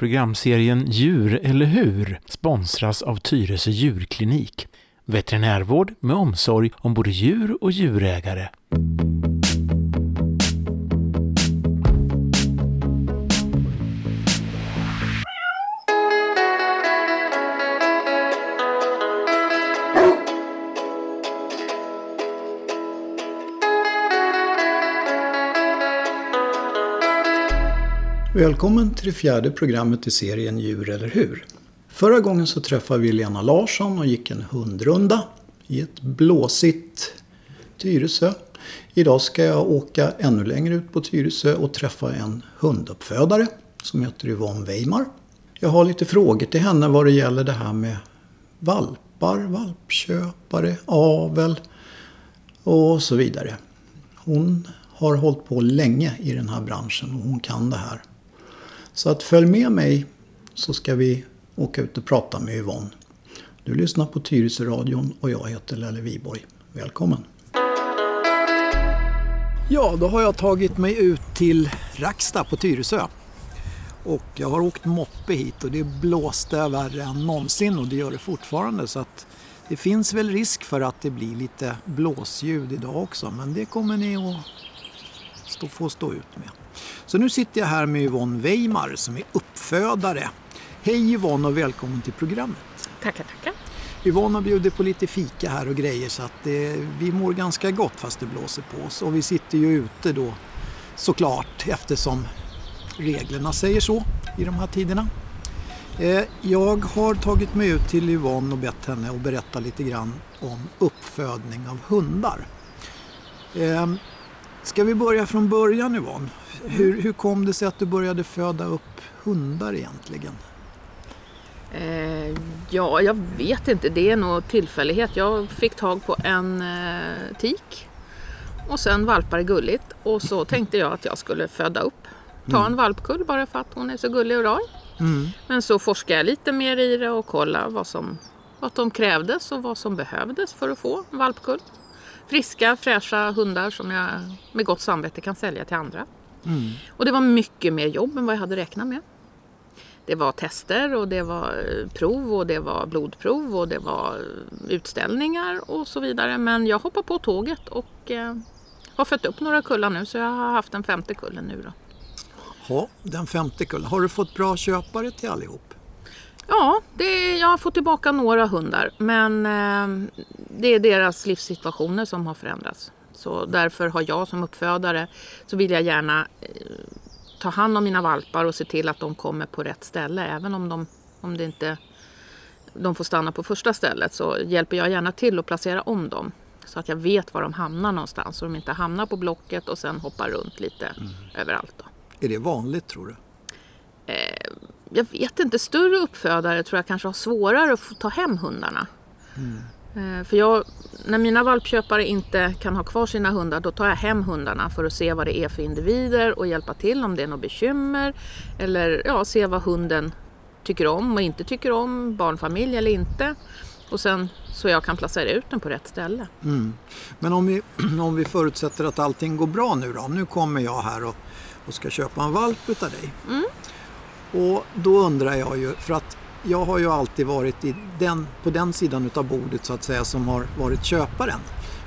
Programserien Djur eller hur sponsras av Tyresö djurklinik. Veterinärvård med omsorg om både djur och djurägare. Välkommen till det fjärde programmet i serien Djur eller hur? Förra gången så träffade vi Lena Larsson och gick en hundrunda i ett blåsigt Tyresö. Idag ska jag åka ännu längre ut på Tyresö och träffa en hunduppfödare som heter Yvonne Weimar. Jag har lite frågor till henne vad det gäller det här med valpar, valpköpare, avel och så vidare. Hon har hållit på länge i den här branschen och hon kan det här. Så att följ med mig så ska vi åka ut och prata med Yvonne. Du lyssnar på Tyresö-radion och jag heter Lelle Viborg. Välkommen! Ja, då har jag tagit mig ut till Racksta på Tyresö. Och jag har åkt moppe hit och det blåste värre än någonsin och det gör det fortfarande. Så att det finns väl risk för att det blir lite blåsljud idag också. Men det kommer ni att stå, få stå ut med. Så nu sitter jag här med Yvonne Weimar som är uppfödare. Hej Yvonne och välkommen till programmet. Tackar, tackar. Yvonne har bjudit på lite fika här och grejer så att det, vi mår ganska gott fast det blåser på oss. Och vi sitter ju ute då såklart eftersom reglerna säger så i de här tiderna. Eh, jag har tagit mig ut till Yvonne och bett henne att berätta lite grann om uppfödning av hundar. Eh, ska vi börja från början Yvonne? Hur, hur kom det sig att du började föda upp hundar egentligen? Eh, ja, jag vet inte. Det är nog tillfällighet. Jag fick tag på en eh, tik och sen valpar gulligt och så tänkte jag att jag skulle föda upp. Ta en valpkull bara för att hon är så gullig och rar. Mm. Men så forskade jag lite mer i det och kollade vad som, vad som krävdes och vad som behövdes för att få en valpkull. Friska, fräscha hundar som jag med gott samvete kan sälja till andra. Mm. Och det var mycket mer jobb än vad jag hade räknat med. Det var tester och det var eh, prov och det var blodprov och det var eh, utställningar och så vidare. Men jag hoppade på tåget och eh, har fött upp några kullar nu så jag har haft den femte kullen nu då. Ja, den femte kullen. Har du fått bra köpare till allihop? Ja, det, jag har fått tillbaka några hundar men eh, det är deras livssituationer som har förändrats. Så därför har jag som uppfödare så vill jag gärna eh, ta hand om mina valpar och se till att de kommer på rätt ställe. Även om de, om det inte, de får stanna på första stället så hjälper jag gärna till att placera om dem. Så att jag vet var de hamnar någonstans så de inte hamnar på Blocket och sen hoppar runt lite överallt. Då. Är det vanligt tror du? Eh, jag vet inte, större uppfödare tror jag kanske har svårare att ta hem hundarna. Eh, För jag, när mina valpköpare inte kan ha kvar sina hundar då tar jag hem hundarna för att se vad det är för individer och hjälpa till om det är något bekymmer. Eller ja, se vad hunden tycker om och inte tycker om, barnfamilj eller inte. Och sen så jag kan placera ut den på rätt ställe. Mm. Men om vi, om vi förutsätter att allting går bra nu då. Nu kommer jag här och, och ska köpa en valp utav dig. Och då undrar jag ju, för att jag har ju alltid varit i den, på den sidan av bordet så att säga som har varit köparen.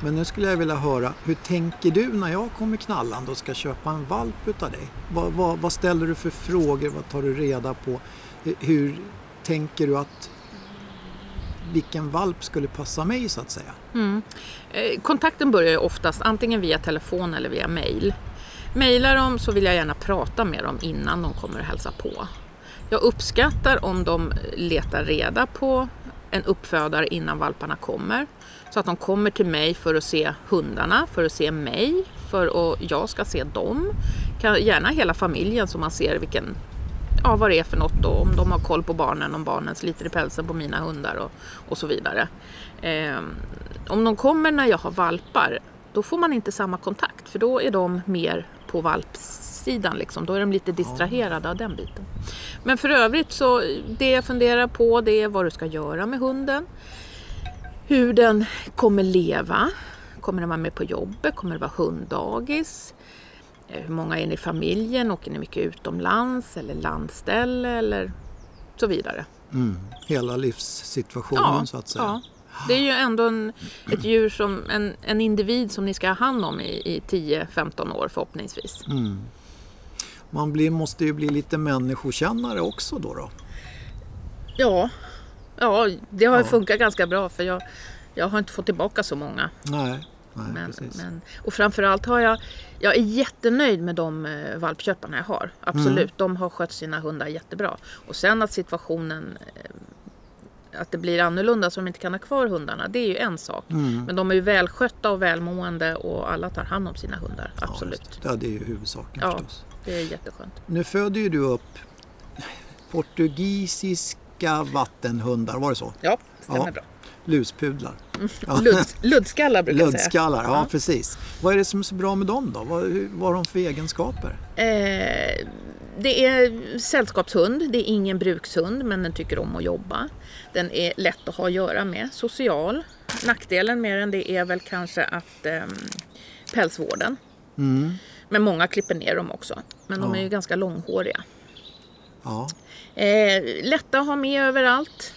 Men nu skulle jag vilja höra, hur tänker du när jag kommer knallande och ska köpa en valp utav dig? Vad, vad, vad ställer du för frågor? Vad tar du reda på? Hur, hur tänker du att vilken valp skulle passa mig så att säga? Mm. Eh, Kontakten börjar ju oftast antingen via telefon eller via mail. Mailar de så vill jag gärna prata med dem innan de kommer och hälsa på. Jag uppskattar om de letar reda på en uppfödare innan valparna kommer. Så att de kommer till mig för att se hundarna, för att se mig, för att jag ska se dem. Gärna hela familjen så man ser vilken, ja, vad det är för något och om de har koll på barnen, om barnen sliter i pälsen på mina hundar och, och så vidare. Eh, om de kommer när jag har valpar, då får man inte samma kontakt för då är de mer på valpsidan. Liksom. Då är de lite distraherade av den biten. Men för övrigt så det jag funderar på det är vad du ska göra med hunden. Hur den kommer leva. Kommer den vara med på jobbet? Kommer det vara hunddagis? eh, hur många är ni i familjen? Åker ni mycket utomlands eller landställe eller så vidare? Mm. Hela livssituationen så att säga. Ja. Det är ju ändå en, ett djur som en, en individ som ni ska ha hand om i, i 10-15 år förhoppningsvis. Mm. Man blir, måste ju bli lite människokännare också då. då. Ja, ja det har Ja. funkat ganska bra för jag, jag har inte fått tillbaka så många. Nej, nej Men, precis. men, och framförallt har jag, jag är jättenöjd med de eh, valpköparna jag har. Absolut, Mm. de har skött sina hundar jättebra. Och sen att situationen, eh, att det blir annorlunda så de inte kan ha kvar hundarna, det är ju en sak. Mm. Men de är ju välskötta och välmående och alla tar hand om sina hundar. Absolut. det. Ja, det är ju huvudsaken Ja. förstås. Det är jätteskönt. Nu föder ju du upp portugisiska vattenhundar, var det så? Ja, stämmer Ja. bra. Luspudlar. Ja. Luddskallar brukar jag säga. Luddskallar, ja, Ja. precis. Vad är det som är så bra med dem då? Vad, vad har de för egenskaper? Eh, det är sällskapshund, det är ingen brukshund men den tycker om att jobba. Den är lätt att ha att göra med, social. Nackdelen med den det är väl kanske att eh, pälsvården. Mm. Men många klipper ner dem också. Men de Ja. är ju ganska långhåriga. Ja. Eh, lätta att ha med överallt.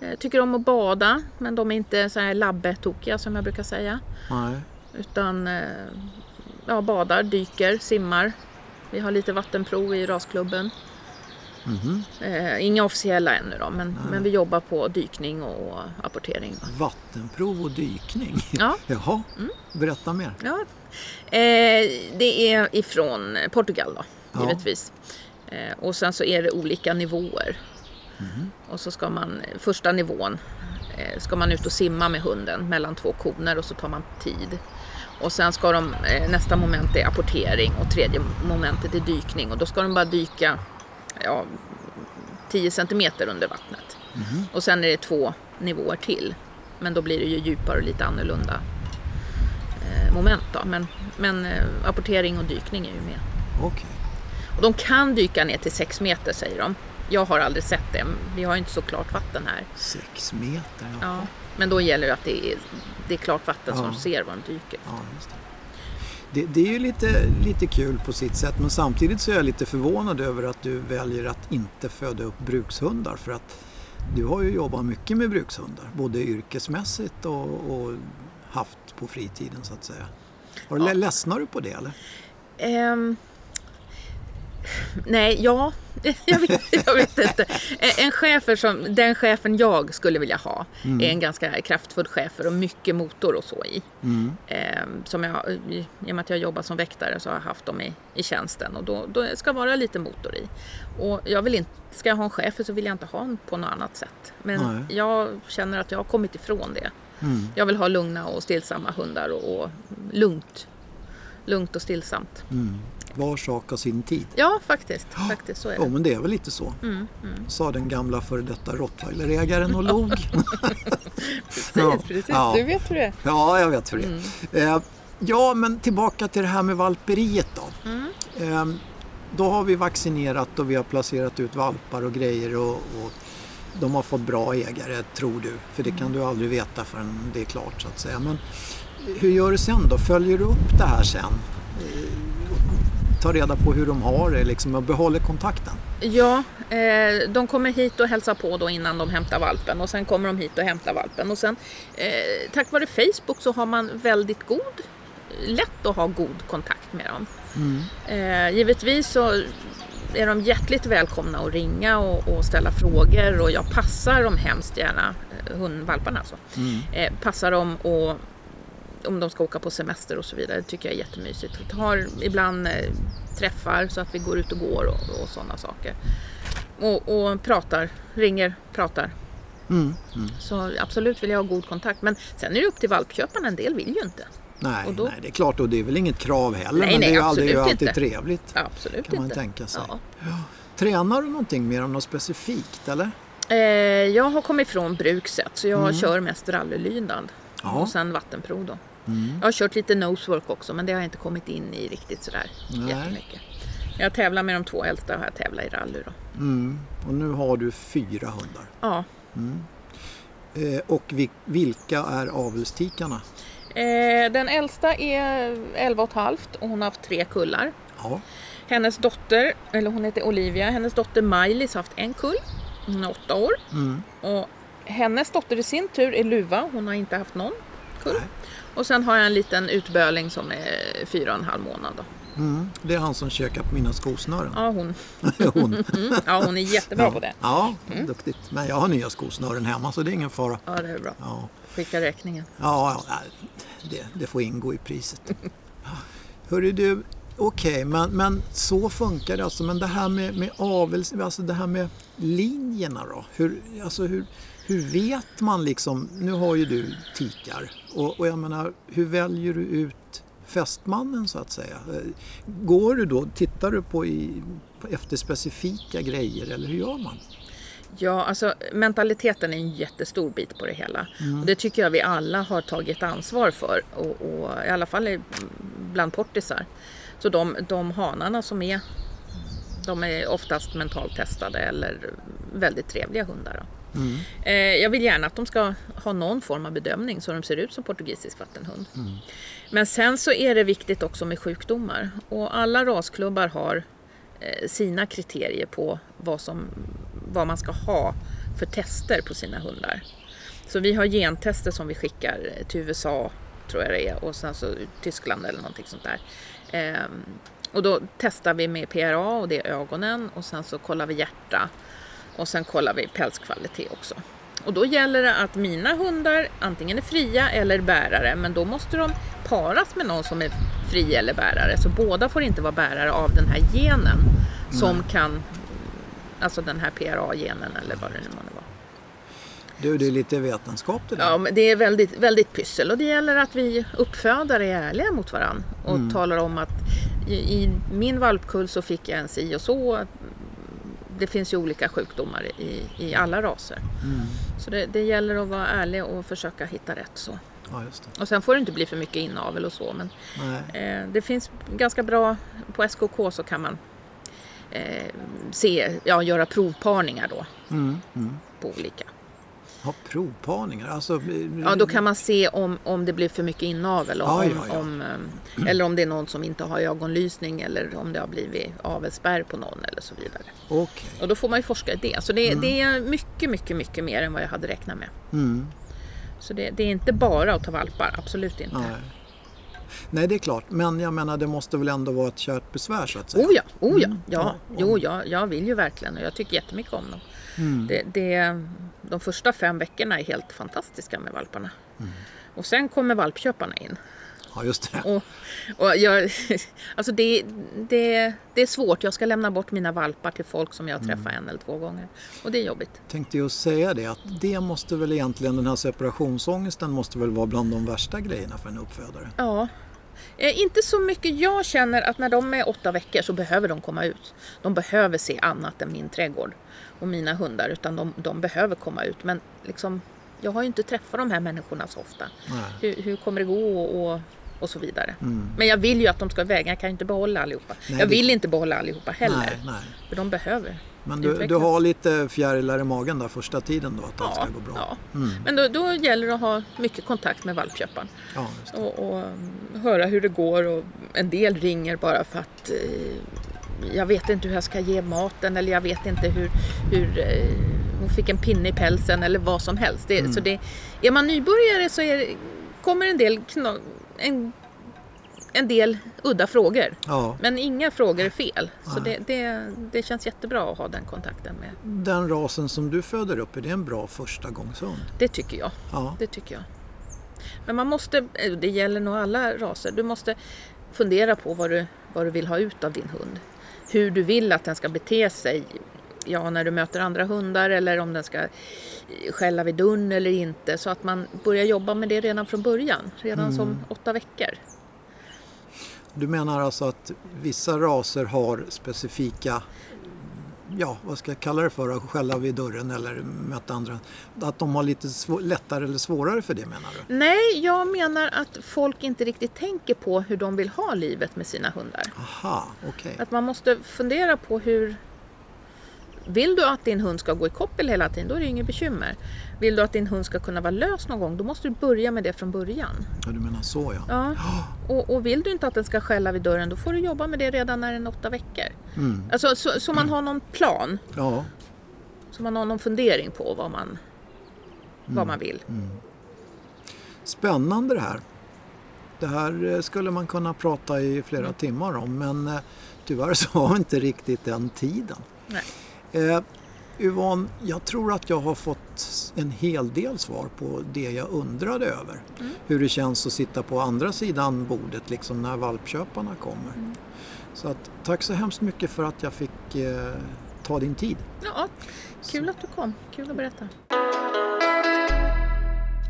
Eh, tycker om att bada men de är inte så här labbetokiga som jag brukar säga. Nej. Utan eh, ja, badar, dyker, simmar. Vi har lite vattenprov i rasklubben. Mhm. Eh, inga officiella ännu då, men, men vi jobbar på dykning och apportering. Vattenprov och dykning. Ja. Jaha, berätta mer. Ja. Eh, det är ifrån Portugal då, Ja. givetvis. Eh, och sen så är det olika nivåer. Och så ska man, första nivån, eh, ska man ut och simma med hunden mellan två koner och så tar man tid. Och sen ska de, eh, nästa moment är apportering och tredje momentet är dykning och då ska de bara dyka ja, 10 centimeter under vattnet. Och sen är det två nivåer till. Men då blir det ju djupare och lite annorlunda eh, moment då. Men, men eh, apportering och dykning är ju med. Okej. Och de kan dyka ner till 6 meter säger de. Jag har aldrig sett det. Vi har ju inte så klart vatten här. Sex meter, ja. Ja. Men då gäller det att det är, det är klart vatten Ja. de ser var de dyker. Ja, det. Det, det är ju lite, lite kul på sitt sätt men samtidigt så är jag lite förvånad över att du väljer att inte föda upp brukshundar för att du har ju jobbat mycket med brukshundar både yrkesmässigt och, och haft på fritiden så att säga. Har du, Ja. Ledsnar du på det eller? Ehm, nej, ja, jag vet, jag vet inte. En chefer som, den chefen jag skulle vilja ha är en ganska kraftfull chefer och mycket motor och så i. Mm. Ehm, som jag, I och med att jag jobbar som väktare så har jag haft dem i, i tjänsten och då, då ska vara lite motor i. Och jag vill inte, ska jag ha en chef så vill jag inte ha en på något annat sätt. Men Nej. jag känner att jag har kommit ifrån det. Mm. Jag vill ha lugna och stillsamma hundar och, och lugnt. Lugnt och stillsamt. Mm. Var sak har sin tid. Ja, faktiskt. Faktiskt så är Ja det. men det är väl lite så. Mm, mm. Sa den gamla före detta rottweilerägaren och log. Precis, Ja. precis. Ja. Du vet hur det är. Ja, jag vet hur det är. Mm. Eh, ja, men tillbaka till det här med valperiet då. Mm. Eh, då har vi vaccinerat och vi har placerat ut valpar och grejer och, och de har fått bra ägare, tror du. För det Mm. kan du aldrig veta förrän det är klart så att säga. Men hur gör du sen då? Följer du upp det här sen? Eh, Ta reda på hur de har det liksom, och behåller kontakten? Ja, eh, de kommer hit och hälsar på då innan de hämtar valpen och sen kommer de hit och hämtar valpen. Och sen eh, tack vare Facebook så har man väldigt god, lätt att ha god kontakt med dem. Mm. Eh, givetvis så är de hjärtligt välkomna att ringa och, och ställa frågor och jag passar dem hemskt gärna, eh, hundvalparna alltså. Mm. Eh, passar dem och om de ska åka på semester och så vidare. Det tycker jag är jättemysigt. Vi har ibland eh, träffar så att vi går ut och går och, och sådana saker. Och, och pratar, ringer, pratar. Mm. Mm. Så absolut vill jag ha god kontakt. Men sen är det upp till valpköparna. En del vill ju inte. Nej, då- nej, det är klart och det är väl inget krav heller. Nej, men det är nej, det är ju alltid inte. trevligt. Absolut Kan man inte. tänka sig. Ja. Tränar du någonting mer om något specifikt eller? Eh, jag har kommit ifrån brukset så jag kör mest rallylydnad. Ja. Och sen vattenprov då. Mm. Jag har kört lite nosework också men det har jag inte kommit in i riktigt sådär Nej. jättemycket. Jag tävlar med de två äldsta har jag tävlat i rally då. Mm. Och nu har du fyra hundar. Ja, Eh, och vi, vilka är avelstikarna? Eh, den äldsta är 11 och och hon har haft tre kullar. Ja. Hennes dotter, eller hon heter Olivia, hennes dotter Maj-Lis har haft en kull. Hon är åtta år. Mm. Och hennes dotter i sin tur är Luva, hon har inte haft någon kull. Nej. Och sen har jag en liten utböling som är fyra och en halv månad. Då. Mm. Det är han som på mina skosnören. Ja, hon, Hon. mm, ja, hon är jättebra på det. Ja, duktigt. Men jag har nya skosnören hemma så det är ingen fara. Ja, det är bra. Ja, Skicka räkningen. ja, ja det, det får ingå i priset. Hörru du, okej, men, men så funkar det alltså. Men det här med, med avels, alltså det här med linjerna då? Hur, alltså hur, hur vet man liksom, nu har ju du tikar och, och jag menar, hur väljer du ut fästmannen så att säga? Går du då, tittar du på, i, på efter specifika grejer eller hur gör man? Ja, alltså mentaliteten är en jättestor bit på det hela. Och det tycker jag vi alla har tagit ansvar för. Och, och I alla fall bland portisar. Så de, de hanarna som är, de är oftast mentalt testade eller väldigt trevliga hundar. Då. Eh, jag vill gärna att de ska ha någon form av bedömning så de ser ut som portugisisk vattenhund. Men sen så är det viktigt också med sjukdomar. Och alla rasklubbar har eh, sina kriterier på vad, som, vad man ska ha för tester på sina hundar. Så vi har gentester som vi skickar till USA, tror jag det är, och sen så Tyskland eller någonting sånt där. Ehm, och då testar vi med PRA och det är ögonen och sen så kollar vi hjärta och sen kollar vi pälskvalitet också. Och då gäller det att mina hundar antingen är fria eller bärare, men då måste de paras med någon som är fri eller bärare. Så båda får inte vara bärare av den här genen som kan, alltså den här PRA-genen eller vad det nu månde vara. Du, det är lite vetenskap det där. Ja, men det är väldigt, väldigt pyssel och det gäller att vi uppfödare är ärliga mot varandra och talar om att i, i min valpkull så fick jag en si och så. Det finns ju olika sjukdomar i, i alla raser. Så det, det gäller att vara ärlig och försöka hitta rätt. så. Ja. Och sen får det inte bli för mycket inavel och så. Men eh, det finns ganska bra, på SKK så kan man eh, se, ja, göra provparningar då Mm, mm. på olika. Ha provparningar, alltså... Ja, då kan man se om, om det blir för mycket inavel. Om, Ja, ja, ja. Om, eh, eller om det är någon som inte har ögonlysning eller om det har blivit avelsspärr på någon eller så vidare. Okej. Och då får man ju forska i det. Så det, det är mycket, mycket, mycket mer än vad jag hade räknat med. Mm. Så det, det är inte bara att ta valpar, absolut inte. Nej. Nej, det är klart. Men jag menar, det måste väl ändå vara ett kärt besvär så att säga. Oh ja, oh ja. Mm. ja. Ja, Jo, jag, jag vill ju verkligen och jag tycker jättemycket om dem. Mm. Det, det, de första fem veckorna är helt fantastiska med valparna. Mm. Och sen kommer valpköparna in. Ja, just det. Och, och jag, alltså det, det, det är svårt. Jag ska lämna bort mina valpar till folk som jag Mm. träffar en eller två gånger. Och det är jobbigt. Tänkte just säga det, att det måste väl egentligen, den här separationsångesten måste väl vara bland de värsta grejerna för en uppfödare. Ja. Eh, inte så mycket. Jag känner att när de är åtta veckor så behöver de komma ut. De behöver se annat än min trädgård och mina hundar. Utan de, de behöver komma ut. Men liksom, jag har ju inte träffat de här människorna så ofta. Hur, hur kommer det gå och, och så vidare. Mm. Men jag vill ju att de ska iväg. Jag kan ju inte behålla allihopa. Nej, jag det- vill inte behålla allihopa heller. Nej, nej. För de behöver Men du, du har lite fjärilar i magen där första tiden då, att allt ska gå bra? Ja. Mm. Men då, då gäller det att ha mycket kontakt med valpköparen. Ja, och, och um, höra hur det går. Och en del ringer bara för att eh, jag vet inte hur jag ska ge maten eller jag vet inte hur, hur eh, hon fick en pinne i pälsen eller vad som helst. Det, Mm. så det, är man nybörjare så är, kommer en del, kno, en, en del udda frågor. Ja, Men inga frågor är fel. Så det, det, det känns jättebra att ha den kontakten med. den rasen som du föder upp, är det en bra första gångshund? Det tycker jag. Ja. Det tycker jag. Men man måste, eh, det gäller nog alla raser, du måste fundera på vad du, vad du vill ha ut av din hund. Hur du vill att den ska bete sig. Ja, när du möter andra hundar eller om den ska eh, skälla vid dörren eller inte. Så att man börjar jobba med det redan från början. Redan som åtta veckor. Du menar alltså att vissa raser har specifika, ja vad ska jag kalla det för, att skälla vid dörren eller möta andra, att de har lite lättare eller svårare för det menar du? Nej, jag menar att folk inte riktigt tänker på hur de vill ha livet med sina hundar. Aha, okej. Att man måste fundera på hur, Vill du att din hund ska gå i koppel hela tiden, då är det inget bekymmer. Vill du att din hund ska kunna vara lös någon gång, då måste du börja med det från början. Ja, du menar så ja. Ja. Och, och vill du inte att den ska skälla vid dörren, då får du jobba med det redan när den är åtta veckor. Mm. Alltså, så, så man har någon plan, Ja, så man har någon fundering på vad man, vad man vill. spännande det här. Det här eh, skulle man kunna prata i flera timmar om men eh, tyvärr så har vi inte riktigt den tiden. Nej. Eh, Yvonne, jag tror att jag har fått en hel del svar på det jag undrade över. Hur det känns att sitta på andra sidan bordet liksom när valpköparna kommer. Så att, tack så hemskt mycket för att jag fick eh, ta din tid. Ja, kul att du kom, kul att berätta.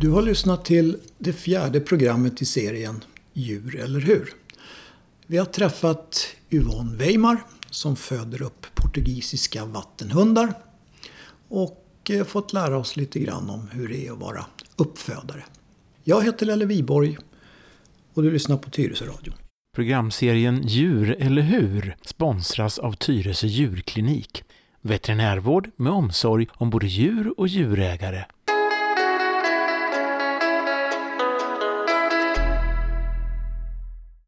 Du har lyssnat till det fjärde programmet i serien Djur eller hur? Vi har träffat Yvonne Weimar som föder upp portugisiska vattenhundar och eh, fått lära oss lite grann om hur det är att vara uppfödare. Jag heter Lelle Viborg och du lyssnar på Tyresö Radio. Programserien Djur eller hur sponsras av Tyresö djurklinik. Veterinärvård med omsorg om både djur och djurägare.